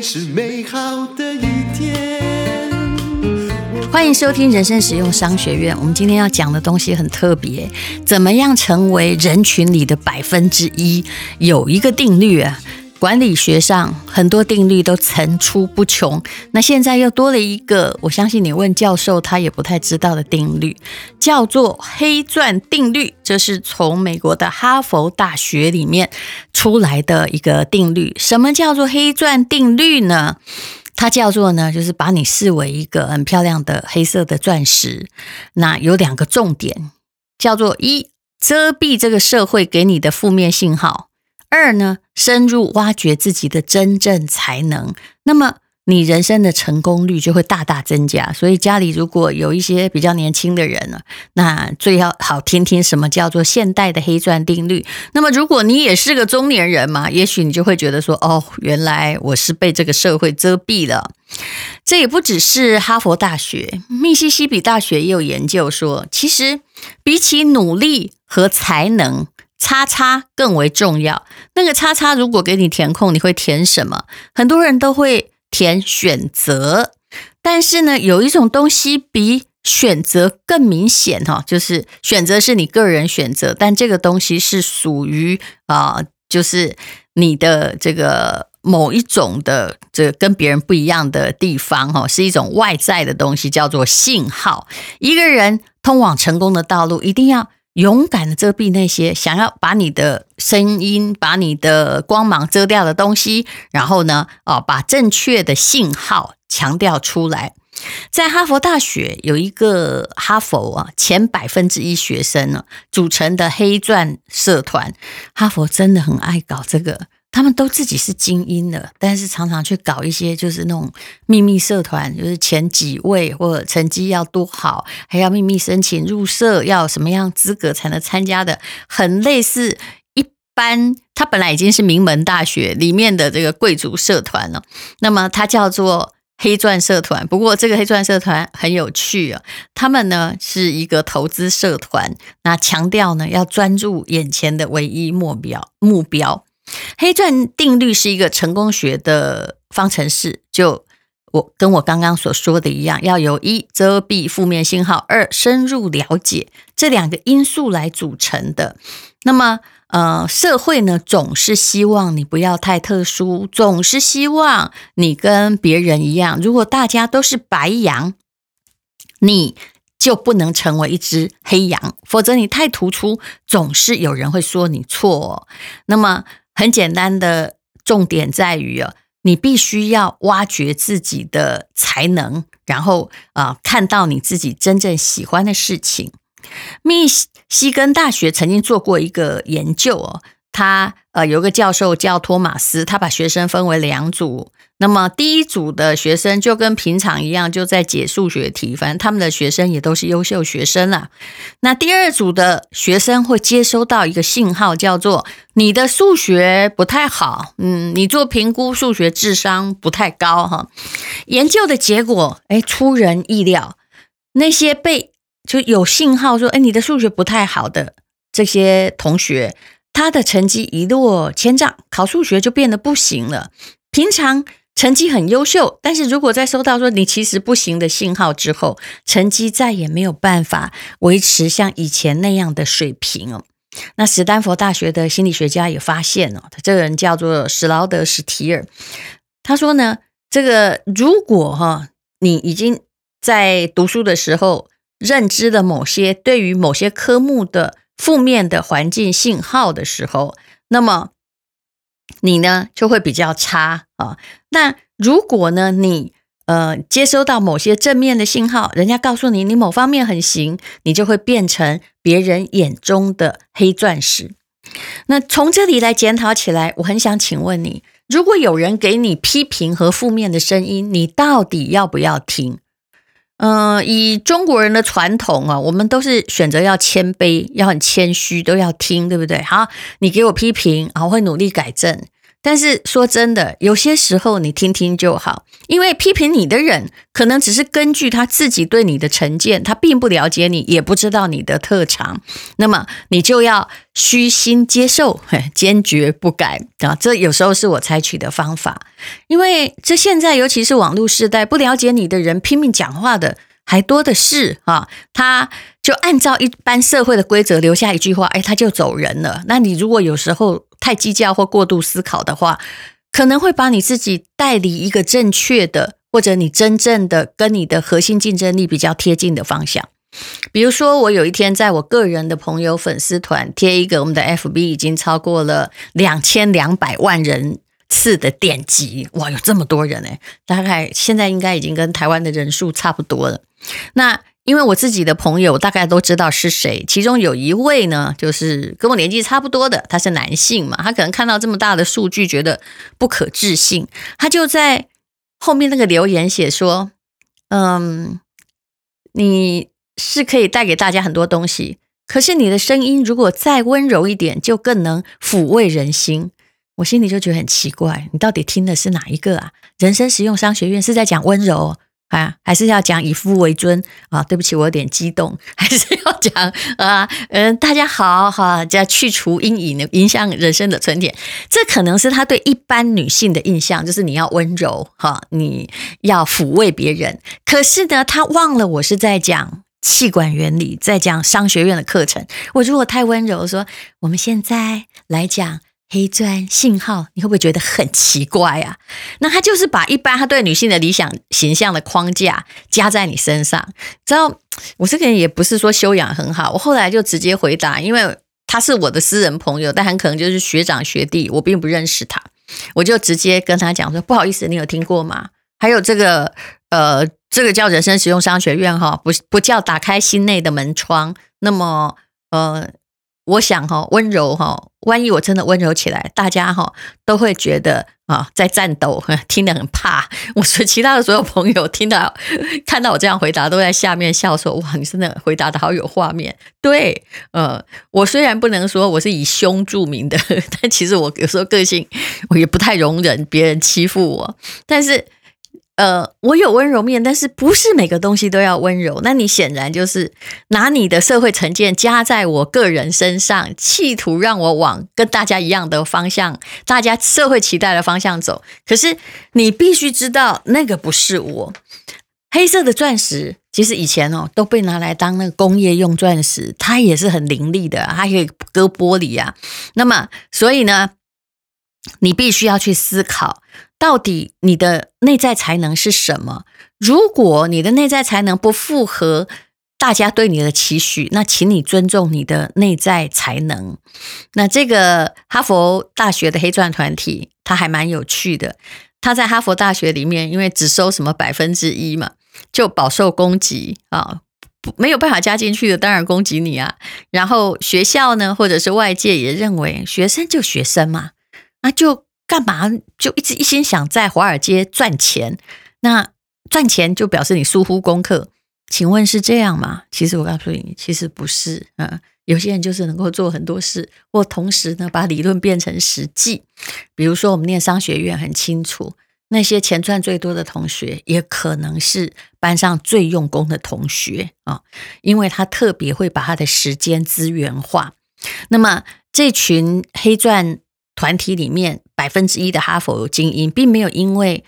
是美好的一天。欢迎收听人生实用商学院。我们今天要讲的东西很特别，怎么样成为人群里的百分之一？有一个定律啊。管理学上很多定律都层出不穷，那现在又多了一个，我相信你问教授他也不太知道的定律，叫做黑钻定律。这是从美国的哈佛大学里面出来的一个定律。什么叫做黑钻定律呢？它叫做呢，就是把你视为一个很漂亮的黑色的钻石。那有两个重点，叫做一，遮蔽这个社会给你的负面信号。二呢，深入挖掘自己的真正才能，那么你人生的成功率就会大大增加。所以家里如果有一些比较年轻的人呢，那最要好听听什么叫做现代的黑钻定律。那么如果你也是个中年人嘛，也许你就会觉得说，哦，原来我是被这个社会遮蔽了。这也不只是哈佛大学，密西西比大学也有研究说，其实比起努力和才能。叉叉更为重要。那个叉叉如果给你填空，你会填什么？很多人都会填选择，但是呢，有一种东西比选择更明显哈，就是选择是你个人选择，但这个东西是属于啊，就是你的这个某一种的这个跟别人不一样的地方哈，是一种外在的东西，叫做信号。一个人通往成功的道路，一定要。勇敢的遮蔽那些想要把你的声音、把你的光芒遮掉的东西，然后呢，哦，把正确的信号强调出来。在哈佛大学有一个哈佛啊前百分之一学生呢组成的黑钻社团，哈佛真的很爱搞这个。他们都自己是精英的，但是常常去搞一些就是那种秘密社团，就是前几位或者成绩要多好，还要秘密申请入社，要什么样资格才能参加的，很类似一般。他本来已经是名门大学里面的这个贵族社团了，那么它叫做黑钻社团。不过这个黑钻社团很有趣啊，他们呢是一个投资社团，那强调呢要专注眼前的唯一目标目标。黑钻定律是一个成功学的方程式，就我跟我刚刚所说的一样，要由一遮蔽负面信号，二深入了解这两个因素来组成的。那么，呃，社会呢总是希望你不要太特殊，总是希望你跟别人一样。如果大家都是白羊，你就不能成为一只黑羊，否则你太突出，总是有人会说你错。那么。很简单的重点在于啊，你必须要挖掘自己的才能，然后啊，看到你自己真正喜欢的事情。密西根大学曾经做过一个研究哦，他呃有个教授叫托马斯，他把学生分为两组。那么第一组的学生就跟平常一样，就在解数学题，反正他们的学生也都是优秀学生啦。那第二组的学生会接收到一个信号，叫做你的数学不太好，嗯，你做评估数学智商不太高哈。研究的结果，哎，出人意料，那些被就有信号说，哎，你的数学不太好的这些同学，他的成绩一落千丈，考数学就变得不行了。平常。成绩很优秀，但是如果在收到说你其实不行的信号之后，成绩再也没有办法维持像以前那样的水平哦。那史丹佛大学的心理学家也发现哦，他这个人叫做史劳德史提尔，他说呢，这个如果哈你已经在读书的时候认知了某些对于某些科目的负面的环境信号的时候，那么。你呢就会比较差啊。那如果呢你呃接收到某些正面的信号，人家告诉你你某方面很行，你就会变成别人眼中的黑钻石。那从这里来检讨起来，我很想请问你：如果有人给你批评和负面的声音，你到底要不要听？嗯、以中国人的传统啊，我们都是选择要谦卑，要很谦虚，都要听，对不对？好，你给我批评，我会努力改正。但是说真的，有些时候你听听就好，因为批评你的人可能只是根据他自己对你的成见，他并不了解你，也不知道你的特长，那么你就要虚心接受，坚决不改啊！这有时候是我采取的方法，因为这现在尤其是网络时代，不了解你的人拼命讲话的还多的是啊，他就按照一般社会的规则留下一句话，哎，他就走人了。那你如果有时候，太计较或过度思考的话，可能会把你自己带离一个正确的，或者你真正的跟你的核心竞争力比较贴近的方向。比如说，我有一天在我个人的朋友粉丝团贴一个我们的 FB 已经超过了两千两百万人次的点击，哇，有这么多人诶，大概现在应该已经跟台湾的人数差不多了。那因为我自己的朋友大概都知道是谁，其中有一位呢，就是跟我年纪差不多的，他是男性嘛，他可能看到这么大的数据，觉得不可置信，他就在后面那个留言写说：“嗯，你是可以带给大家很多东西，可是你的声音如果再温柔一点，就更能抚慰人心。”我心里就觉得很奇怪，你到底听的是哪一个啊？人生实用商学院是在讲温柔。啊，还是要讲以夫为尊啊！对不起，我有点激动，还是要讲啊，嗯，大家好哈，要去除阴影，影响人生的春天。这可能是他对一般女性的印象，就是你要温柔哈，你要抚慰别人。可是呢，他忘了我是在讲气管原理，在讲商学院的课程。我如果太温柔说，我们现在来讲。黑钻信号，你会不会觉得很奇怪啊？那他就是把一般他对女性的理想形象的框架加在你身上。知道我这个人也不是说修养很好，我后来就直接回答，因为他是我的私人朋友，但很可能就是学长学弟，我并不认识他，我就直接跟他讲说：不好意思，你有听过吗？还有这个呃，这个叫人生实用商学院哈，不不叫打开心内的门窗。那么呃。我想哈，温柔哈，万一我真的温柔起来，大家哈都会觉得啊在战斗，听得很怕。我说其他的所有朋友听到看到我这样回答，都在下面笑说：“哇，你真的回答得好有画面。”对，呃，我虽然不能说我是以凶著名的，但其实我有时候个性我也不太容忍别人欺负我，但是。呃，我有温柔面，但是不是每个东西都要温柔。那你显然就是拿你的社会成见加在我个人身上，企图让我往跟大家一样的方向，大家社会期待的方向走。可是你必须知道，那个不是我。黑色的钻石，其实以前哦都被拿来当那个工业用钻石，它也是很凌厉的，它可以割玻璃啊。那么，所以呢，你必须要去思考。到底你的内在才能是什么？如果你的内在才能不符合大家对你的期许，那请你尊重你的内在才能。那这个哈佛大学的黑钻团体，它还蛮有趣的。他在哈佛大学里面，因为只收什么百分之一嘛，就饱受攻击啊，没有办法加进去的，当然攻击你啊。然后学校呢，或者是外界也认为，学生就学生嘛，那就。干嘛就一直一心想在华尔街赚钱？那赚钱就表示你疏忽功课？请问是这样吗？其实我告诉你，其实不是啊。有些人就是能够做很多事，或同时呢把理论变成实际。比如说，我们念商学院很清楚，那些钱赚最多的同学，也可能是班上最用功的同学啊，因为他特别会把他的时间资源化。那么这群黑钻。团体里面百分之一的哈佛精英，并没有因为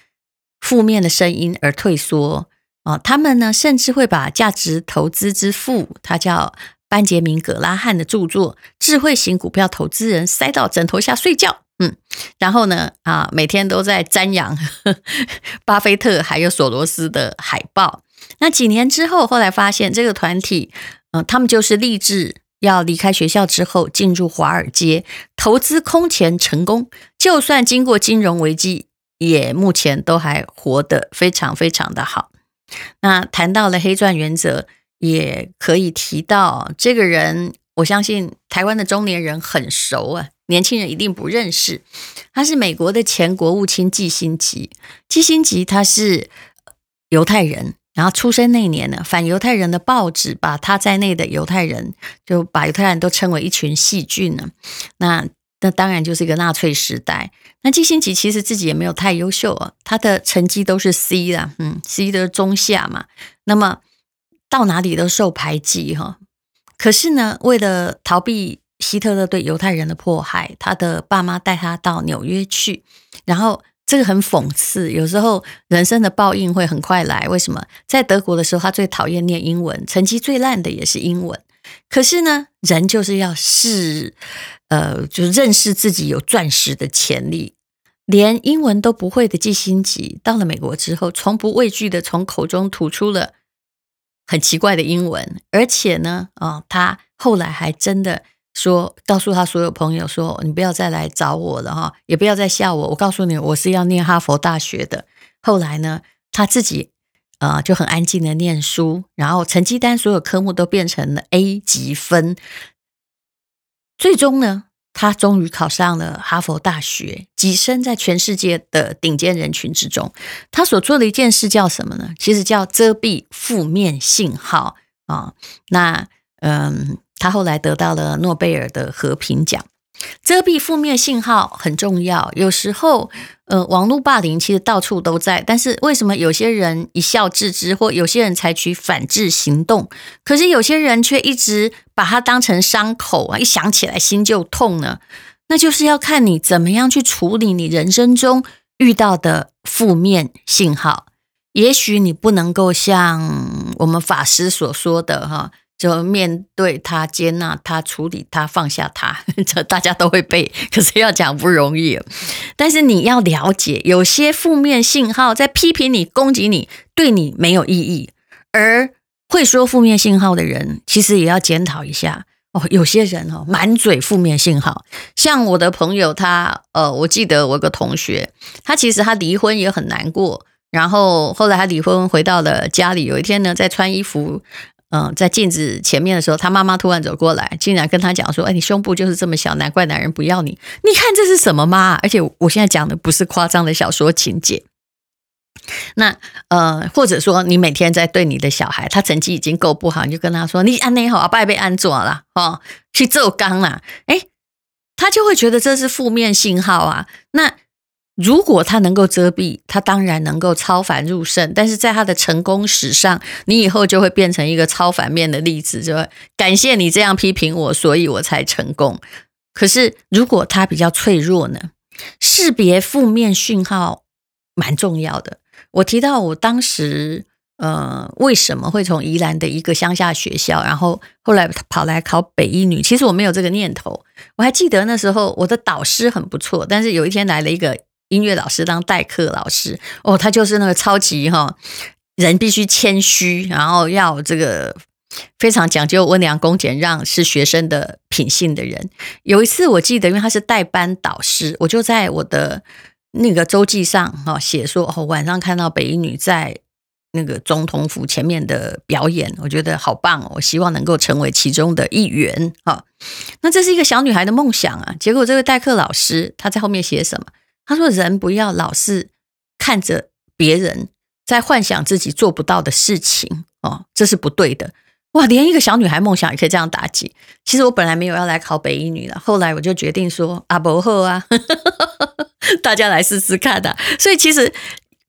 负面的声音而退缩啊！他们呢，甚至会把价值投资之父，他叫班杰明·葛拉汉的著作《智慧型股票投资人》塞到枕头下睡觉。嗯，然后呢，啊，每天都在瞻仰 巴菲特还有索罗斯的海报。那几年之后，后来发现这个团体，嗯、他们就是励志。要离开学校之后进入华尔街投资空前成功，就算经过金融危机，也目前都还活得非常非常的好。那谈到了黑钻原则，也可以提到这个人，我相信台湾的中年人很熟啊，年轻人一定不认识。他是美国的前国务卿季辛吉，季辛吉他是犹太人。然后出生那一年呢，反犹太人的报纸把他在内的犹太人，就把犹太人都称为一群细菌呢。那那当然就是一个纳粹时代。那季辛吉其实自己也没有太优秀啊，他的成绩都是 C 啦，嗯，C 的中下嘛。那么到哪里都受排挤哈。可是呢，为了逃避希特勒对犹太人的迫害，他的爸妈带他到纽约去。然后这个很讽刺，有时候人生的报应会很快来。为什么？在德国的时候，他最讨厌念英文，成绩最烂的也是英文。可是呢，人就是要试，呃，就是认识自己有钻石的潜力。连英文都不会的季辛吉，到了美国之后，从不畏惧的从口中吐出了很奇怪的英文，而且呢，啊、哦，他后来还真的说，告诉他所有朋友说，你不要再来找我了哈，也不要再吓我。我告诉你，我是要念哈佛大学的。后来呢，他自己、呃、就很安静的念书，然后成绩单所有科目都变成了 A 级分，最终呢。他终于考上了哈佛大学，跻身在全世界的顶尖人群之中。他所做的一件事叫什么呢？其实叫遮蔽负面信号啊。那嗯，他后来得到了诺贝尔的和平奖。遮蔽负面信号很重要。有时候，呃，网络霸凌其实到处都在，但是为什么有些人一笑置之，或有些人采取反制行动，可是有些人却一直把它当成伤口啊，一想起来心就痛呢？那就是要看你怎么样去处理你人生中遇到的负面信号。也许你不能够像我们法师所说的哈。就面对他，接纳他，处理他，放下他，这大家都会背，可是要讲不容易。但是你要了解，有些负面信号在批评你、攻击你，对你没有意义。而会说负面信号的人，其实也要检讨一下哦。有些人哦，满嘴负面信号，像我的朋友他，呃，我记得我有个同学，他其实他离婚也很难过，然后后来他离婚回到了家里，有一天呢，在穿衣服。嗯，在镜子前面的时候，他妈妈突然走过来，竟然跟他讲说：“哎，你胸部就是这么小，难怪男人不要你。你看这是什么吗？而且我现在讲的不是夸张的小说情节。那呃，或者说你每天在对你的小孩，他成绩已经够不好，你就跟他说：你安内好，拜被安坐了哦，去做缸了。哎，他就会觉得这是负面信号啊。那。如果他能够遮蔽，他当然能够超凡入圣。但是在他的成功史上，你以后就会变成一个超反面的例子，就会感谢你这样批评我，所以我才成功。可是如果他比较脆弱呢？识别负面讯号蛮重要的。我提到我当时，呃，为什么会从宜兰的一个乡下学校，然后后来跑来考北一女？其实我没有这个念头。我还记得那时候我的导师很不错，但是有一天来了一个。音乐老师当代课老师哦，他就是那个超级哈，人必须谦虚，然后要这个非常讲究温良恭俭让，是学生的品性的人。有一次我记得，因为他是代班导师，我就在我的那个周记上哈写说哦，晚上看到北一女在那个总统府前面的表演，我觉得好棒哦，我希望能够成为其中的一员哈。那这是一个小女孩的梦想啊，结果这个代课老师他在后面写什么？他说：“人不要老是看着别人在幻想自己做不到的事情哦，这是不对的。哇，连一个小女孩梦想也可以这样打击。其实我本来没有要来考北医女的，后来我就决定说啊，不好啊，大家来试试看的。所以其实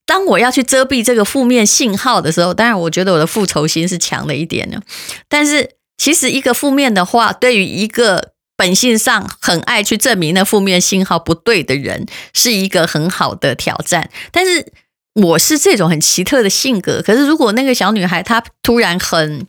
当我要去遮蔽这个负面信号的时候，当然我觉得我的复仇心是强了一点呢。但是其实一个负面的话，对于一个本性上很爱去证明那负面信号不对的人，是一个很好的挑战。但是我是这种很奇特的性格。可是如果那个小女孩她突然很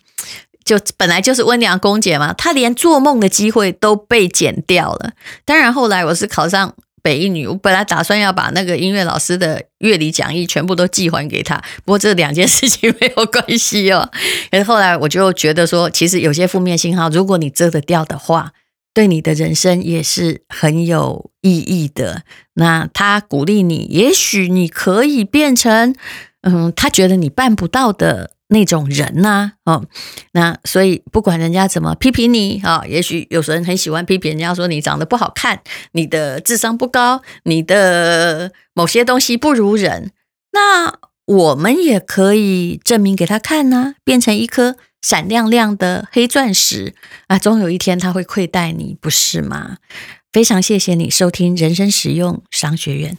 就本来就是温良恭俭嘛，她连做梦的机会都被剪掉了。当然后来我是考上北一女，我本来打算要把那个音乐老师的乐理讲义全部都寄还给她。不过这两件事情没有关系哦。可是后来我就觉得说，其实有些负面信号，如果你遮得掉的话。对你的人生也是很有意义的。那他鼓励你，也许你可以变成，嗯，他觉得你办不到的那种人呐，哦，那所以不管人家怎么批评你啊，也许有时候人很喜欢批评人家说你长得不好看，你的智商不高，你的某些东西不如人，那我们也可以证明给他看呢，变成一颗。闪亮亮的黑钻石啊，总有一天它会亏待你，不是吗？非常谢谢你收听人生实用商学院。